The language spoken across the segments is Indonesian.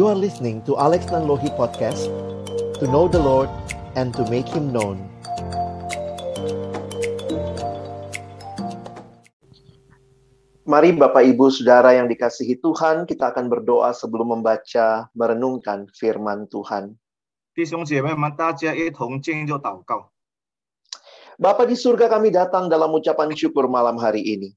You are listening to Alex Nanlohi Podcast To know the Lord and to make Him known Mari Bapak Ibu Saudara yang dikasihi Tuhan, kita akan berdoa sebelum membaca, merenungkan firman Tuhan. Bapak di surga kami datang dalam ucapan syukur malam hari ini.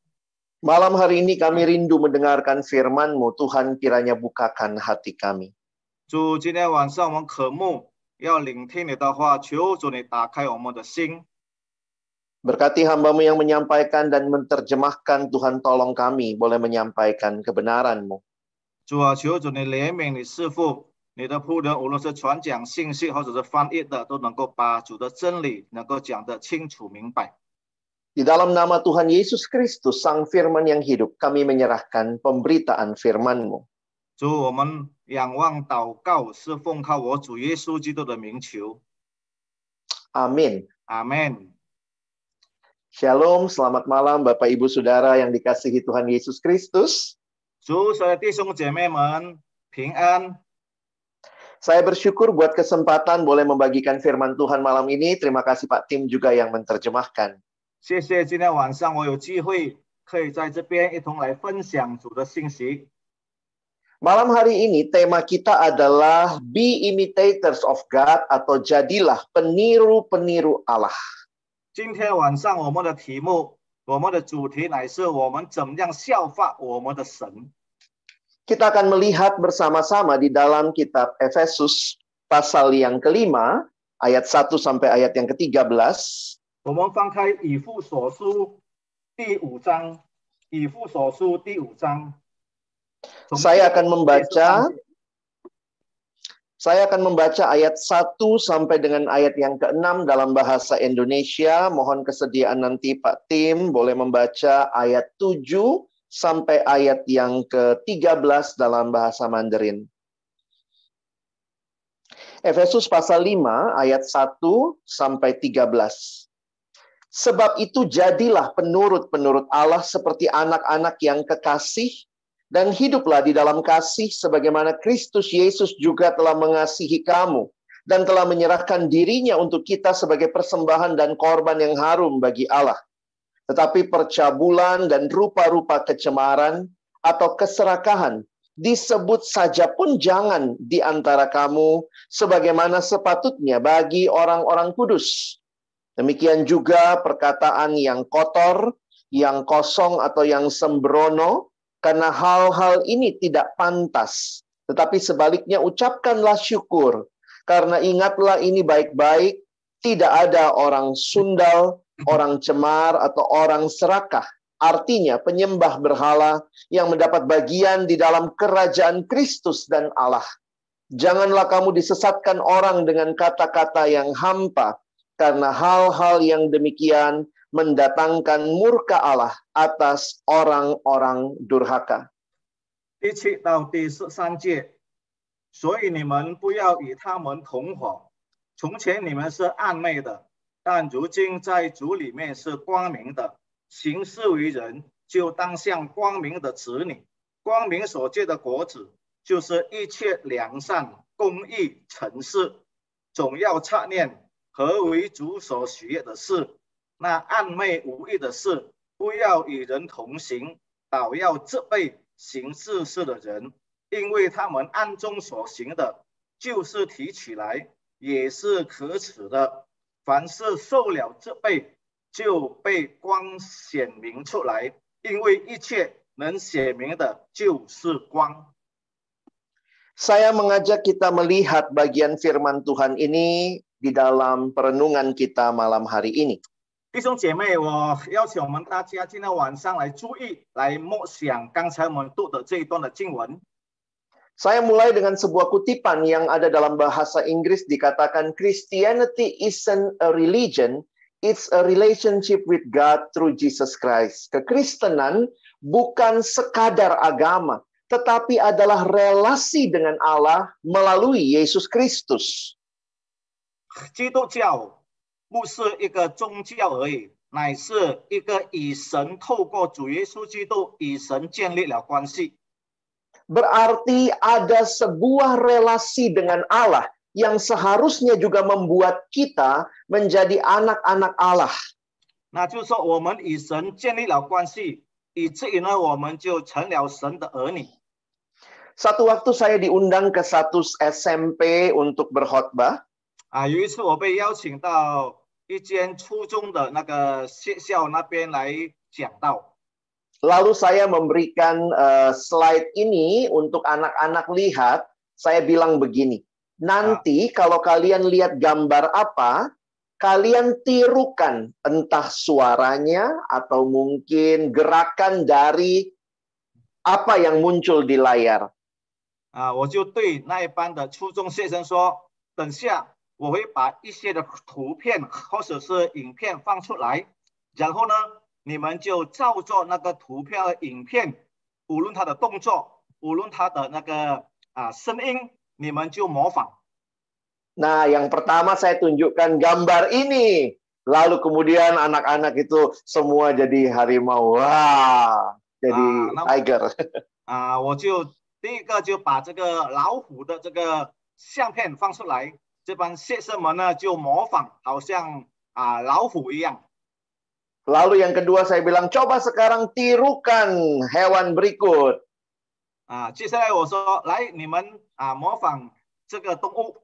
Malam hari ini kami rindu mendengarkan firman-Mu, Tuhan kiranya bukakan hati kami. 主，今天晚上我们渴慕要聆听你的话，求主你打开我们的心。 Berkati hamba-Mu yang menyampaikan dan menerjemahkan, Tuhan tolong kami boleh menyampaikan kebenaran-Mu. 主啊，求主你怜悯你师傅，你的仆人，无论是传讲信息或者是翻译的，都能够把主的真理能够讲得清楚明白。 Di dalam nama Tuhan Yesus Kristus, Sang Firman yang hidup, kami menyerahkan pemberitaan firman-Mu. 主，我们仰望祷告，是奉靠我主耶稣基督的名求。 Amin. 阿门。 Shalom, selamat malam Bapak Ibu Saudara yang dikasihi Tuhan Yesus Kristus. 主，所有弟兄姐妹们平安。 Saya bersyukur buat kesempatan boleh membagikan firman Tuhan malam ini. Terima kasih Pak Tim juga yang menerjemahkan. 谢谢，今天晚上我有机会可以在这边一同来分享主的信息。 Malam hari ini tema kita adalah Be Imitators of God atau jadilah peniru-peniru Allah. 今天晚上我们的题目，我们的主题乃是我们怎么样效法我们的神。 Kita akan melihat bersama-sama di dalam kitab Efesus pasal yang kelima, ayat 1 sampai ayat yang ke-13. 我们翻开以父所书第五章，以父所书第五章。从 Saya akan 第 membaca 13节 Saya akan membaca ayat 1 sampai dengan ayat yang ke-6 dalam bahasa Indonesia. Mohon kesediaan nanti Pak Tim boleh membaca ayat 7 sampai ayat yang ke-13 dalam bahasa Mandarin. Efesus pasal 5 ayat 1 sampai 13. Sebab itu jadilah penurut-penurut Allah seperti anak-anak yang kekasih dan hiduplah di dalam kasih sebagaimana Kristus Yesus juga telah mengasihi kamu dan telah menyerahkan dirinya untuk kita sebagai persembahan dan korban yang harum bagi Allah. Tetapi percabulan dan rupa-rupa kecemaran atau keserakahan disebut saja pun jangan di antara kamu sebagaimana sepatutnya bagi orang-orang kudus. Demikian juga perkataan yang kotor, yang kosong atau yang sembrono, karena hal-hal ini tidak pantas. Tetapi sebaliknya ucapkanlah syukur, karena ingatlah ini baik-baik, tidak ada orang sundal, orang cemar, atau orang serakah. Artinya penyembah berhala yang mendapat bagian di dalam kerajaan Kristus dan Allah. Janganlah kamu disesatkan orang dengan kata-kata yang hampa, karena hal-hal yang demikian mendatangkan murka Allah atas orang-orang durhaka. 第七到第十三节，所以你们不要与他们同伙。从前你们是暗昧的，但如今在主里面是光明的。行事为人，就当像光明的子女。光明所结的果子，就是一切良善、公义、诚实，总要察念何为主所喜悦的事。那暗昧无益的事，不要与人同行，倒要责备行事事的人，因为他们暗中所行的，就是提起来也是可耻的。凡是受了责备，就被光显明出来，因为一切能显明的就是光。Saya mengajak kita melihat bagian firman Tuhan ini di dalam perenungan kita malam hari ini. 弟兄姐妹，我邀请我们大家今天晚上来注意，来默想刚才我们读的这一段的经文。 Saya mulai dengan sebuah kutipan yang ada dalam bahasa Inggris dikatakan Christianity isn't a religion, it's a relationship with God through Jesus Christ. Kekristenan bukan sekadar agama, tetapi adalah relasi dengan Allah melalui Yesus Kristus. 基督教不是一个宗教而已，乃是一个与神透过主耶稣基督与神建立了关系。 Berarti ada sebuah relasi dengan Allah yang seharusnya juga membuat kita menjadi anak-anak Allah. 那就是说，我们与神建立了关系，以至于呢，我们就成了神的儿女。 Satu waktu saya diundang ke satu SMP untuk berkhotbah. 啊，有一次我被邀请到一间初中的那个学校那边来讲道， Lalu saya memberikan eh, slide ini untuk anak-anak lihat. Saya bilang begini, nanti kalau kalian lihat gambar apa, kalian tirukan entah suaranya atau mungkin gerakan dari apa yang muncul di layar. 啊，我就对那一班的初中学生说，等下 我会把一些的图片或者是影片放出来，然后呢，你们就照做那个图片和影片，无论他的动作，无论他的那个啊声音，你们就模仿。Nah, yang pertama saya tunjukkan gambar ini. Lalu kemudian anak-anak itu semua jadi harimau. Wah, jadi Ah, tiger. 啊，我就第一个就把这个老虎的这个相片放出来，这帮学生们呢就模仿，好像啊老虎一样。 Lalu yang kedua saya bilang, coba sekarang tirukan hewan berikut. 啊，接下来我说，来你们啊模仿这个动物。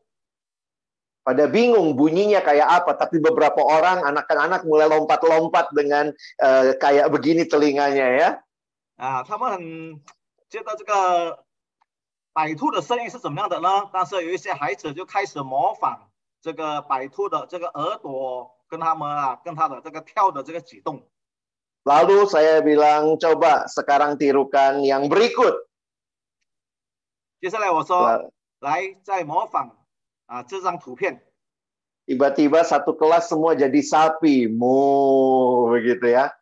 Pada bingung bunyinya kayak apa, tapi beberapa orang anak-anak mulai lompat-lompat dengan eh, kayak begini telinganya ya. 啊，他们很觉得这个 摆兔的声音是怎么样的呢？但是有一些孩子就开始模仿这个摆兔的这个耳朵，跟他们啊，跟他的这个跳的这个举动。Lalu saya bilang, coba sekarang tirukan yang berikut. 接下来我说来再模仿啊这张图片。Tiba-tiba satu kelas semua jadi sapi, mu begitu ya.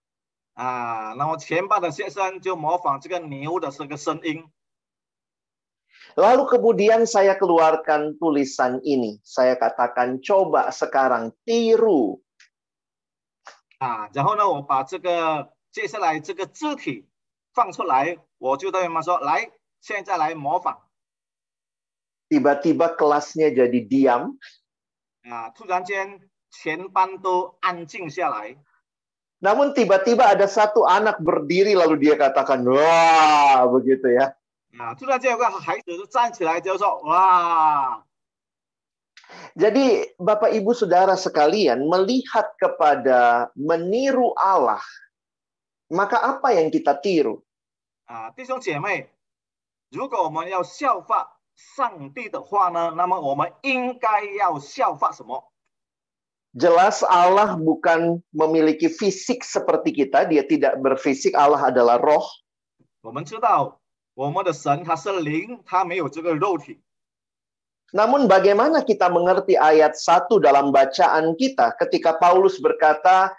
啊，那么前班的学生就模仿这个牛的这个声音 Lalu kemudian saya keluarkan tulisan ini. Saya katakan, coba sekarang tiru 啊，然后呢，我把这个接下来这个字体放出来，我就对他们说，来，现在来模仿 Tiba-tiba kelasnya jadi diam. 啊，突然间全班都安静下来 Namun tiba-tiba ada satu anak berdiri lalu dia katakan, wah begitu ya. 啊，突然间有个孩子就站起来就说，哇， Jadi Bapak Ibu Saudara sekalian melihat kepada meniru Allah, maka apa yang kita tiru? 啊，弟兄姐妹，如果我们要效法上帝的话呢，那么我们应该要效法什么？ Jelas Allah bukan memiliki fisik seperti kita, dia tidak berfisik, Allah adalah roh. 我们知道 我们的神他是灵，他没有这个肉体。 Namun bagaimana kita mengerti ayat 1 dalam bacaan kita ketika Paulus berkata,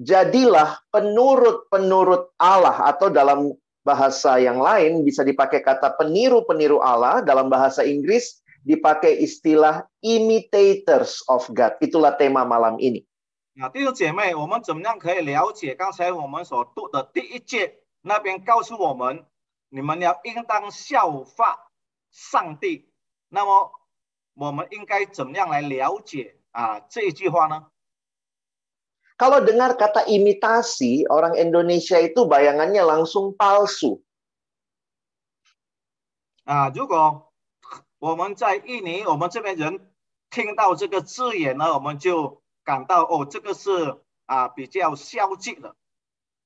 jadilah penurut-penurut Allah atau dalam bahasa yang lain bisa dipakai kata peniru-peniru Allah, dalam bahasa Inggris dipakai istilah imitators of God. Itulah tema malam ini. 啊，弟兄姐妹，我们怎么样可以了解刚才我们所读的第一节那边告诉我们， 你们要应当效法上帝。那么我们应该怎么样来了解啊这一句话呢？Kalau dengar kata imitasi, orang Indonesia itu bayangannya langsung palsu. 啊，如果我们在印尼，我们这边人听到这个字眼呢，我们就感到哦，这个是啊比较消极的。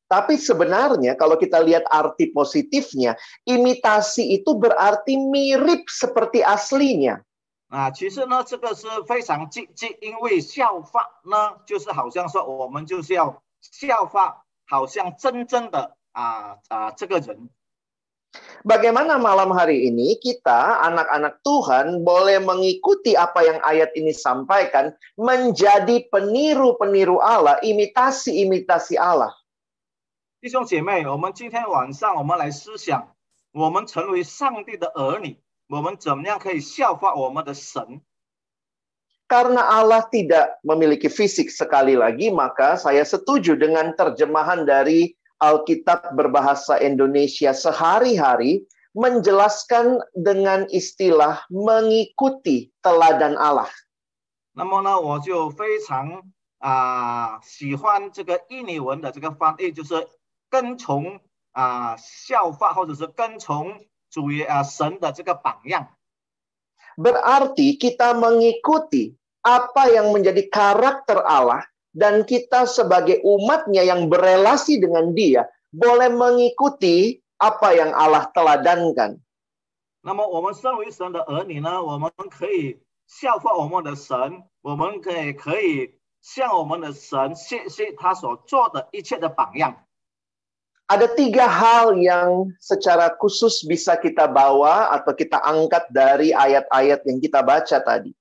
Tapi sebenarnya kalau kita lihat arti positifnya, imitasi itu berarti mirip seperti aslinya. 啊，其实呢，这个是非常积极，因为效法呢，就是好像说我们就是要效法，好像真正的啊啊这个人 Bagaimana malam hari ini kita, anak-anak Tuhan, boleh mengikuti apa yang ayat ini sampaikan, menjadi peniru-peniru Allah, imitasi-imitasi Allah. 弟兄姐妹，我们今天晚上我们来思想，我们成为上帝的儿女，我们怎么样可以效法我们的神？ Karena Allah tidak memiliki fisik sekali lagi, maka saya setuju dengan terjemahan dari Alkitab berbahasa Indonesia sehari-hari menjelaskan dengan istilah mengikuti teladan Allah. 那么呢，我就非常啊、喜欢这个印尼文的这个翻译，就是 跟从啊、效法或者是跟从主耶啊神的这个榜样。 Berarti kita mengikuti apa yang menjadi karakter Allah dan kita sebagai umatnya yang berelasi dengan dia boleh mengikuti apa yang Allah teladankan. 那么我们身为神的儿女呢，我们可以效法我们的神，我们可以可以向我们的神学习他所做的一切的榜样。 Ada tiga hal yang secara khusus bisa kita bawa atau kita angkat dari ayat-ayat yang kita baca tadi.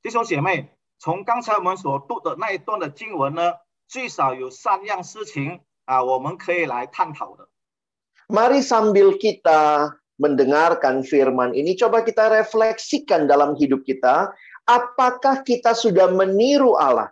弟兄姐妹，从刚才我们所读的那一段的经文呢，最少有三样事情啊，我们可以来探讨的。 Mari sambil kita mendengarkan firman ini, coba kita refleksikan dalam hidup kita. Apakah kita sudah meniru Allah?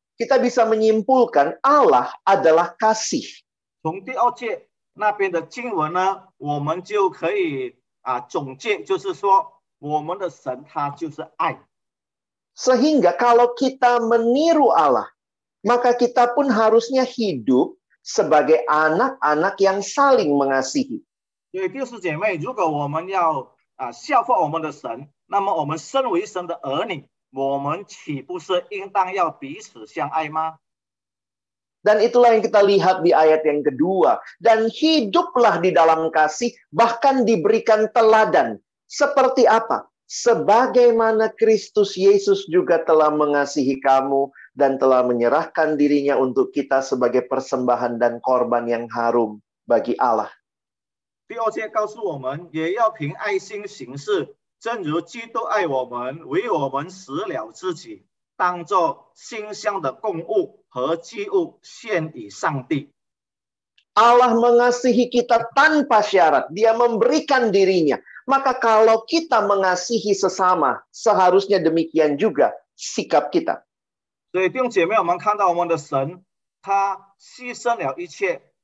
kita bisa menyimpulkan Allah adalah kasih. 从第二节那边的经文呢，我们就可以啊总结，就是说我们的神他就是爱。 Sehingga kalau kita meniru Allah, maka kita pun harusnya hidup sebagai anak-anak yang saling mengasihi. 所以弟兄姐妹，如果我们要啊效法我们的神，那么我们身为神的儿女， 我们岂不是应当要彼此相爱吗？ Dan itulah yang kita lihat di ayat yang kedua. Dan hiduplah di dalam kasih, bahkan diberikan teladan. Seperti apa? Sebagaimana Kristus Yesus juga telah mengasihi kamu dan telah menyerahkan dirinya untuk kita sebagai persembahan dan korban yang harum bagi Allah. 第二节告诉我们，也要凭爱心行事， 正如基督爱我们，为我们死了自己，当作馨香的供物和祭物献与上帝。 Allah mengasihi kita tanpa syarat. Dia memberikan dirinya. Maka kalau kita mengasihi sesama, seharusnya demikian juga sikap kita. 所以弟兄姐妹，我们看到我们的神，他牺牲了一切，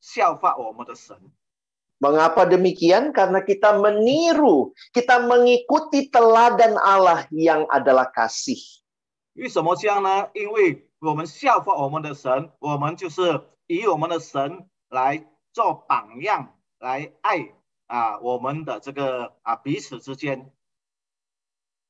效法我们的神。 Mengapa demikian? Karena kita meniru, kita mengikuti teladan Allah yang adalah kasih. 为什么这样呢？因为我们效法我们的神，我们就是以我们的神来做榜样，来爱啊我们的这个啊彼此之间。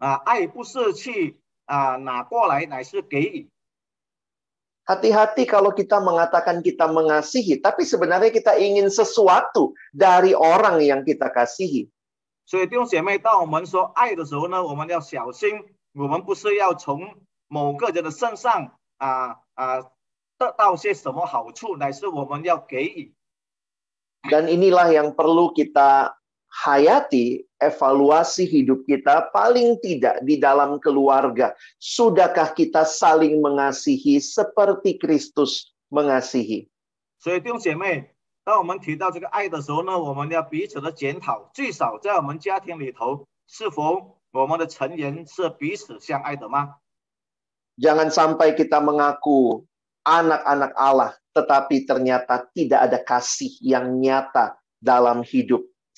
啊，爱不是去啊拿过来，乃是给予。 Hati-hati kalau kita mengatakan kita mengasihi, tapi sebenarnya kita ingin sesuatu dari orang yang kita kasihi. 所以弟兄姐妹，当我们说爱的时候呢，我们要小心，我们不是要从某个人的身上啊啊得到些什么好处，乃是我们要给予。 Dan inilah yang perlu kita hayati, evaluasi hidup kita paling tidak di dalam keluarga. Sudahkah kita saling mengasihi seperti Kristus mengasihi? 所以弟兄姐妹，当我们提到这个爱的时候呢，我们要彼此的检讨，最少在我们家庭里头，是否我们的成员是彼此相爱的吗？ Jangan sampai kita mengaku anak-anak Allah, tetapi ternyata tidak ada kasih yang nyata dalam hidup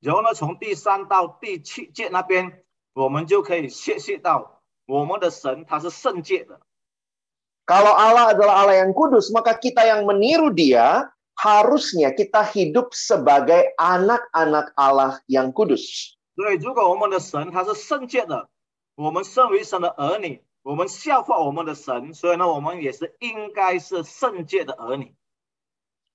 然后呢，从第三到第七节那边，我们就可以学习到我们的神他是圣洁的。 Kalau Allah adalah Allah yang kudus, maka kita yang meniru dia harusnya kita hidup sebagai anak-anak Allah yang kudus. 所以，如果我们的神他是圣洁的，我们身为神的儿女，我们效法我们的神，所以呢，我们也是应该是圣洁的儿女。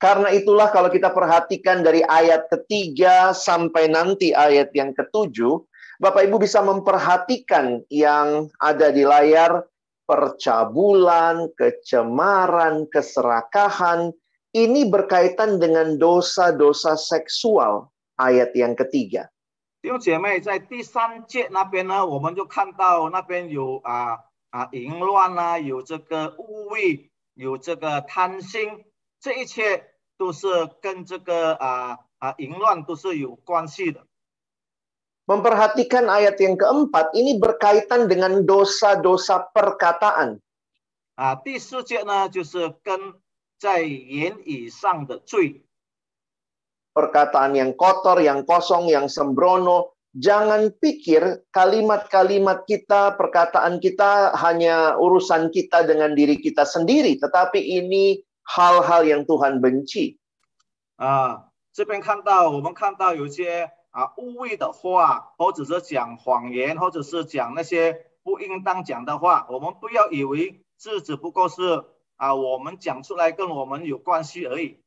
Karena itulah kalau kita perhatikan dari ayat ketiga sampai nanti ayat yang ketujuh, Bapak Ibu bisa memperhatikan yang ada di layar percabulan, kecemaran, keserakahan. Ini berkaitan dengan dosa-dosa seksual ayat yang ketiga. 弟兄姐妹，在第三节那边呢，我们就看到那边有啊啊淫乱啊，有这个污秽，有这个贪心，这一切 都是跟这个啊啊淫乱都是有关系的。 Memperhatikan ayat yang keempat, ini berkaitan dengan dosa-dosa perkataan. 啊，第四节呢，就是跟在言语上的罪 perkataan yang kotor, yang kosong, yang sembrono. Jangan pikir kalimat-kalimat kita, perkataan kita hanya urusan kita dengan diri kita sendiri, tetapi ini hal-hal yang Tuhan benci. 啊。这边看到我们看到有一些啊污秽的话，或者是讲谎言，或者是讲那些不应当讲的话，我们不要以为这只不过是啊我们讲出来跟我们有关系而已。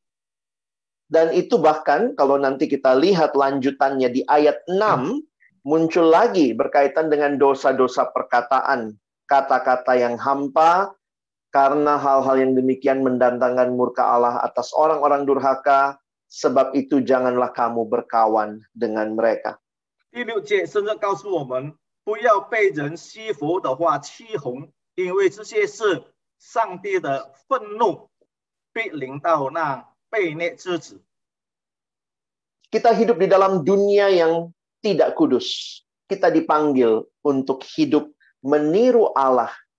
Dan itu bahkan kalau nanti kita lihat lanjutannya di ayat 6, muncul lagi berkaitan dengan dosa-dosa perkataan. Kata-kata yang hampa, karena hal-hal yang demikian mendatangkan murka Allah atas orang-orang durhaka, sebab itu janganlah kamu berkawan dengan mereka. 第六节甚至告诉我们，不要被人欺负的话欺哄，因为这些是上帝的愤怒，必临到那被孽之子。 Kita hidup di dalam dunia yang tidak kudus. Kita dipanggil untuk hidup meniru Allah,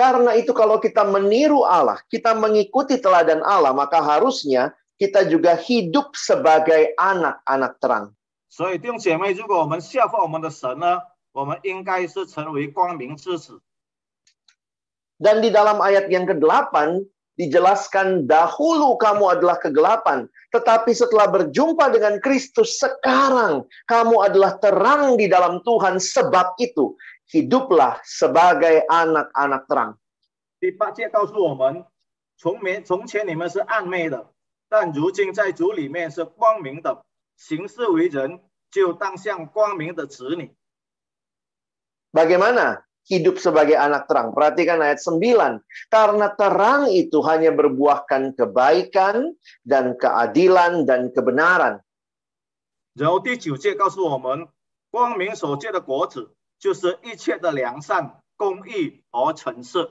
Karena itu kalau kita meniru Allah, kita mengikuti teladan Allah, maka harusnya kita juga hidup sebagai anak-anak terang. 所以弟兄姐妹，如果我们效法我们的神呢，我们应该是成为光明之子。 Dan di dalam ayat yang ke-8 dijelaskan dahulu kamu adalah kegelapan, tetapi setelah berjumpa dengan Kristus sekarang kamu adalah terang di dalam Tuhan. Sebab itu hiduplah sebagai anak-anak terang. 第八节告诉我们，从前从前你们是暗昧的，但如今在主里面是光明的，行事为人就当像光明的子女。 Bagaimana hidup sebagai anak terang? Perhatikan ayat 9. Karena terang itu hanya berbuahkan kebaikan dan keadilan dan kebenaran. 然后第九节告诉我们，光明所结的果子 就是一切的良善、公义和诚实。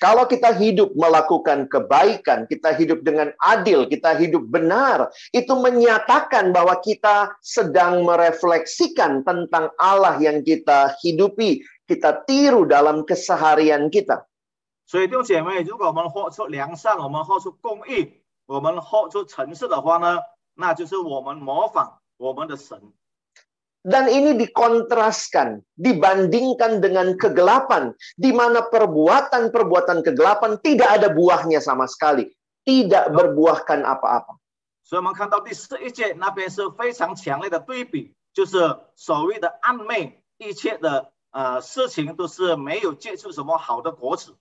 Kalau kita hidup melakukan kebaikan, kita hidup dengan adil, kita hidup benar, itu menyatakan bahwa kita sedang merefleksikan tentang Allah yang kita hidupi, kita tiru dalam keseharian kita. 所以弟兄姐妹，如果我们活出良善，我们活出公义，我们活出诚实的话呢，那就是我们模仿我们的神。 Dan ini dikontraskan, dibandingkan dengan kegelapan, di mana perbuatan-perbuatan kegelapan tidak ada buahnya sama sekali, tidak berbuahkan apa-apa. 所以我们看到第十一节那边是非常强烈的对比，就是所谓的暗昧，一切的呃事情都是没有结出什么好的果子。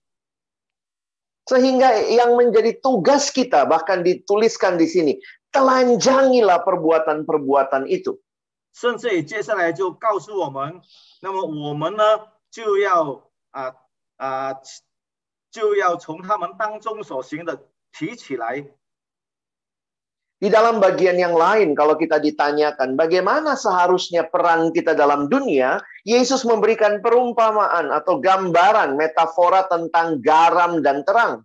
Sehingga yang menjadi tugas kita bahkan dituliskan di sini, telanjangilah perbuatan-perbuatan itu. 甚至于接下来就告诉我们，那么我们呢就要啊啊、就要从他们当中所行的提起来。 Di dalam bagian yang lain, kalau kita ditanyakan bagaimana seharusnya peran kita dalam dunia, Yesus memberikan perumpamaan atau gambaran, metafora tentang garam dan terang.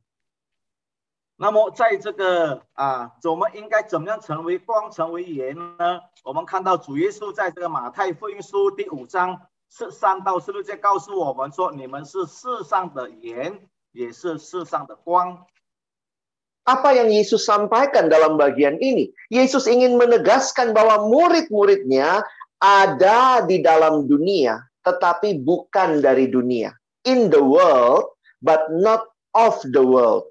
那么在这个啊，我们应该怎么样成为光、成为盐呢？我们看到主耶稣在这个马太福音书第五章十三到十六节告诉我们说：“你们是世上的盐，也是世上的光。” Apa yang Yesus sampaikan dalam bagian ini? Yesus ingin menegaskan bahwa murid-muridnya ada di dalam dunia, tetapi bukan dari dunia. In the world, but not of the world.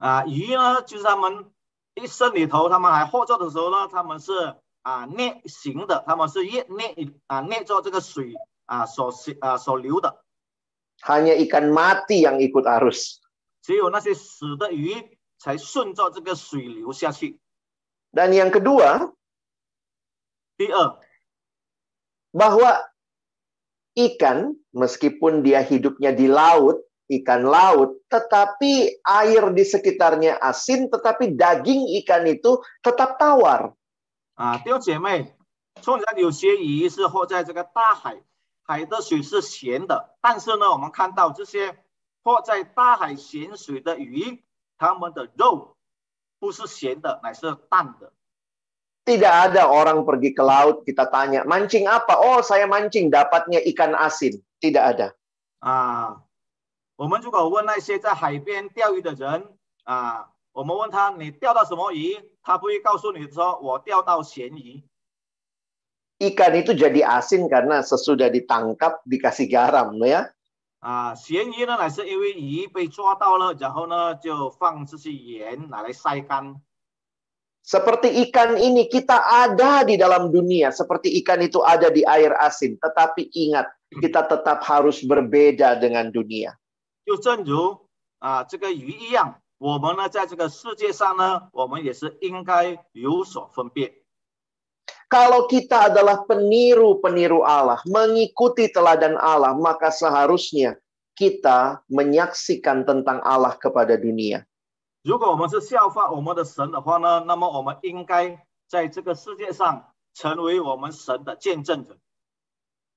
啊，鱼呢就是他们一生里头，他们还活着的时候呢，他们是啊逆行的，他们是逆逆啊逆着这个水啊所行啊所流的， Hanya ikan mati yang ikut arus. 只有那些死的鱼才顺着这个水流下去。 Dan yang kedua, 第二， bahwa ikan meskipun dia hidupnya di laut, ikan laut, tetapi air di sekitarnya asin, tetapi daging ikan itu tetap tawar. 啊，弟兄姐妹，虽然有些鱼是活在这个大海，海的水是咸的，但是呢，我们看到这些活在大海咸水的鱼，它们的肉不是咸的，乃是淡的。 Tidak ada orang pergi ke laut, kita tanya, mancing apa? Oh, saya mancing, dapatnya ikan asin. Tidak ada. 啊， 我们如果问那些在海边钓鱼的人啊，我们问他你钓到什么鱼，他不会告诉你说我钓到咸鱼 Ikan itu jadi asin karena sesudah ditangkap dikasih garam, ya. 啊，咸鱼呢乃是因为鱼被抓到了，然后呢就放这些盐拿来晒干。 Seperti ikan ini, kita ada di dalam dunia. Seperti ikan itu ada di air asin. Tetapi ingat, kita tetap harus berbeda dengan dunia. 就正如啊这个鱼一样，我们呢在这个世界上呢，我们也是应该有所分别。 Kalau kita adalah peniru-peniru Allah, mengikuti teladan Allah, maka seharusnya kita menyaksikan tentang Allah kepada dunia. 如果我们是效法我们的神的话呢，那么我们应该在这个世界上成为我们神的见证者。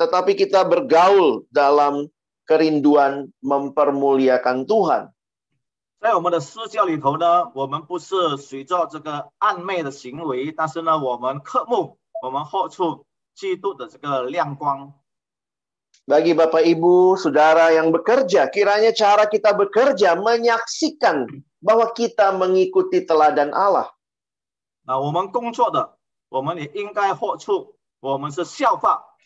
tetapi kita bergaul dalam kerinduan mempermuliakan Tuhan. 在我们的私教里头呢，我们不是随着这个暧昧的行为，但是呢，我们渴慕，我们活出基督的这个亮光。 Bagi Bapak Ibu, Saudara yang bekerja, kiranya cara kita bekerja menyaksikan bahwa kita mengikuti teladan Allah. 那我们工作的，我们也应该活出我们是效法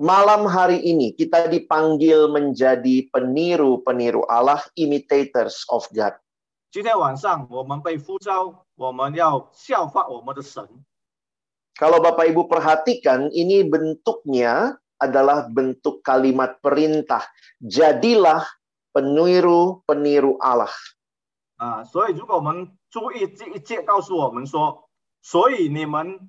Malam hari ini kita dipanggil menjadi peniru-peniru Allah, imitators of God. 今天晚上我们被呼召，我们要效法我们的神。 Kalau Bapak Ibu perhatikan, ini bentuknya adalah bentuk kalimat perintah. Jadilah peniru-peniru Allah. 啊，所以如果我们注意这一节告诉我们说，所以你们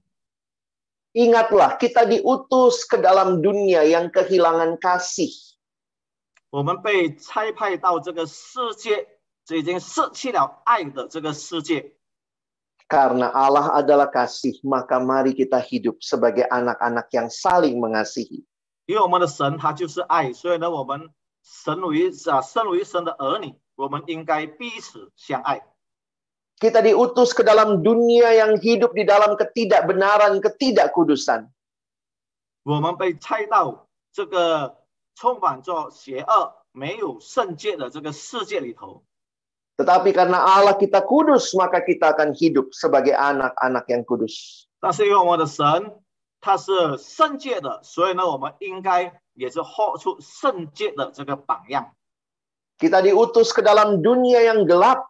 Ingatlah, kita diutus ke dalam dunia yang kehilangan kasih. 我们被差派到这个世界，这已经失去了爱的这个世界。 Karena Allah adalah kasih, maka mari kita hidup sebagai anak-anak yang saling mengasihi. 因为我们的神他就是爱，所以呢，我们神为啊身为神的儿女，我们应该彼此相爱。 Kita diutus ke dalam dunia yang hidup di dalam ketidakbenaran, ketidakkudusan. 我们被差到这个充满着邪恶、没有圣洁的这个世界里头。 Tetapi karena Allah kita kudus, maka kita akan hidup sebagai anak-anak yang kudus. 但是因为我们的神他是圣洁的，所以呢，我们应该也是活出圣洁的这个榜样。 Kita diutus ke dalam dunia yang gelap,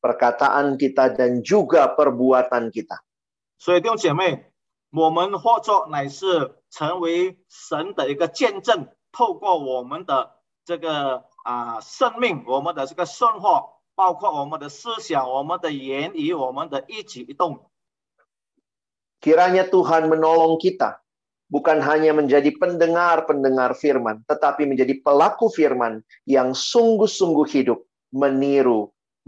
perkataan kita, dan juga perbuatan kita. 所以弟兄姐妹，我们活作乃是成为神的一个见证，透过我们的这个啊、生命，我们的这个生活，包括我们的思想、我们的言语、我们的一举一动。 Kiranya Tuhan menolong kita bukan hanya menjadi pendengar-pendengar firman, tetapi menjadi pelaku firman yang sungguh-sungguh hidup, meniru,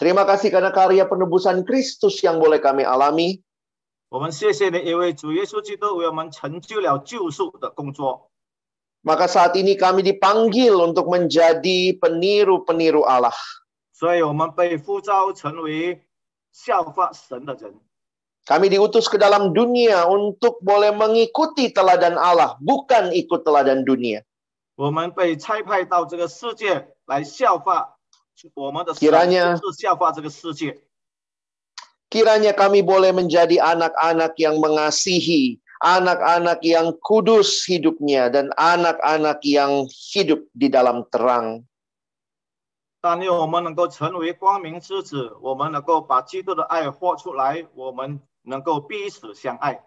Terima kasih karena karya penebusan Kristus yang boleh kami alami. 我们谢谢你，因为主耶稣基督为我们成就了救赎的工作。 Maka saat ini kami dipanggil untuk menjadi peniru-peniru Allah. 所以我们被呼召成为效法神的人。 Kami diutus ke dalam dunia untuk boleh mengikuti teladan Allah, bukan ikut teladan dunia. 我们被差派到这个世界来效法 我们的神， Kiranya- 是效法这个世界。 Kiranya kami boleh menjadi anak-anak yang mengasihi, anak-anak yang kudus hidupnya, dan anak-anak yang hidup di dalam terang. 但愿我们能够成为光明之子，我们能够把基督的爱活出来，我们能够彼此相爱。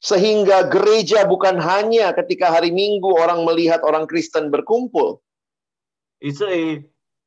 Sehingga gereja bukan hanya ketika hari Minggu orang melihat orang Kristen berkumpul, 以至于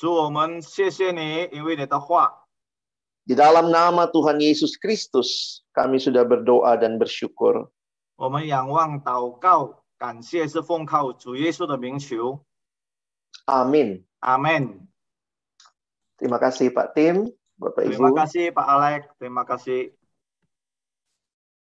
主，我们谢谢你，因为你的话， Di dalam nama Tuhan Yesus Kristus, kami sudah berdoa dan bersyukur. 我们仰望、祷告、感谢，是奉靠主耶稣的名求。 Amin. 阿门。 Terima kasih Pak Tim, Bapak Terima Ibu. kasih Pak Alex, terima kasih.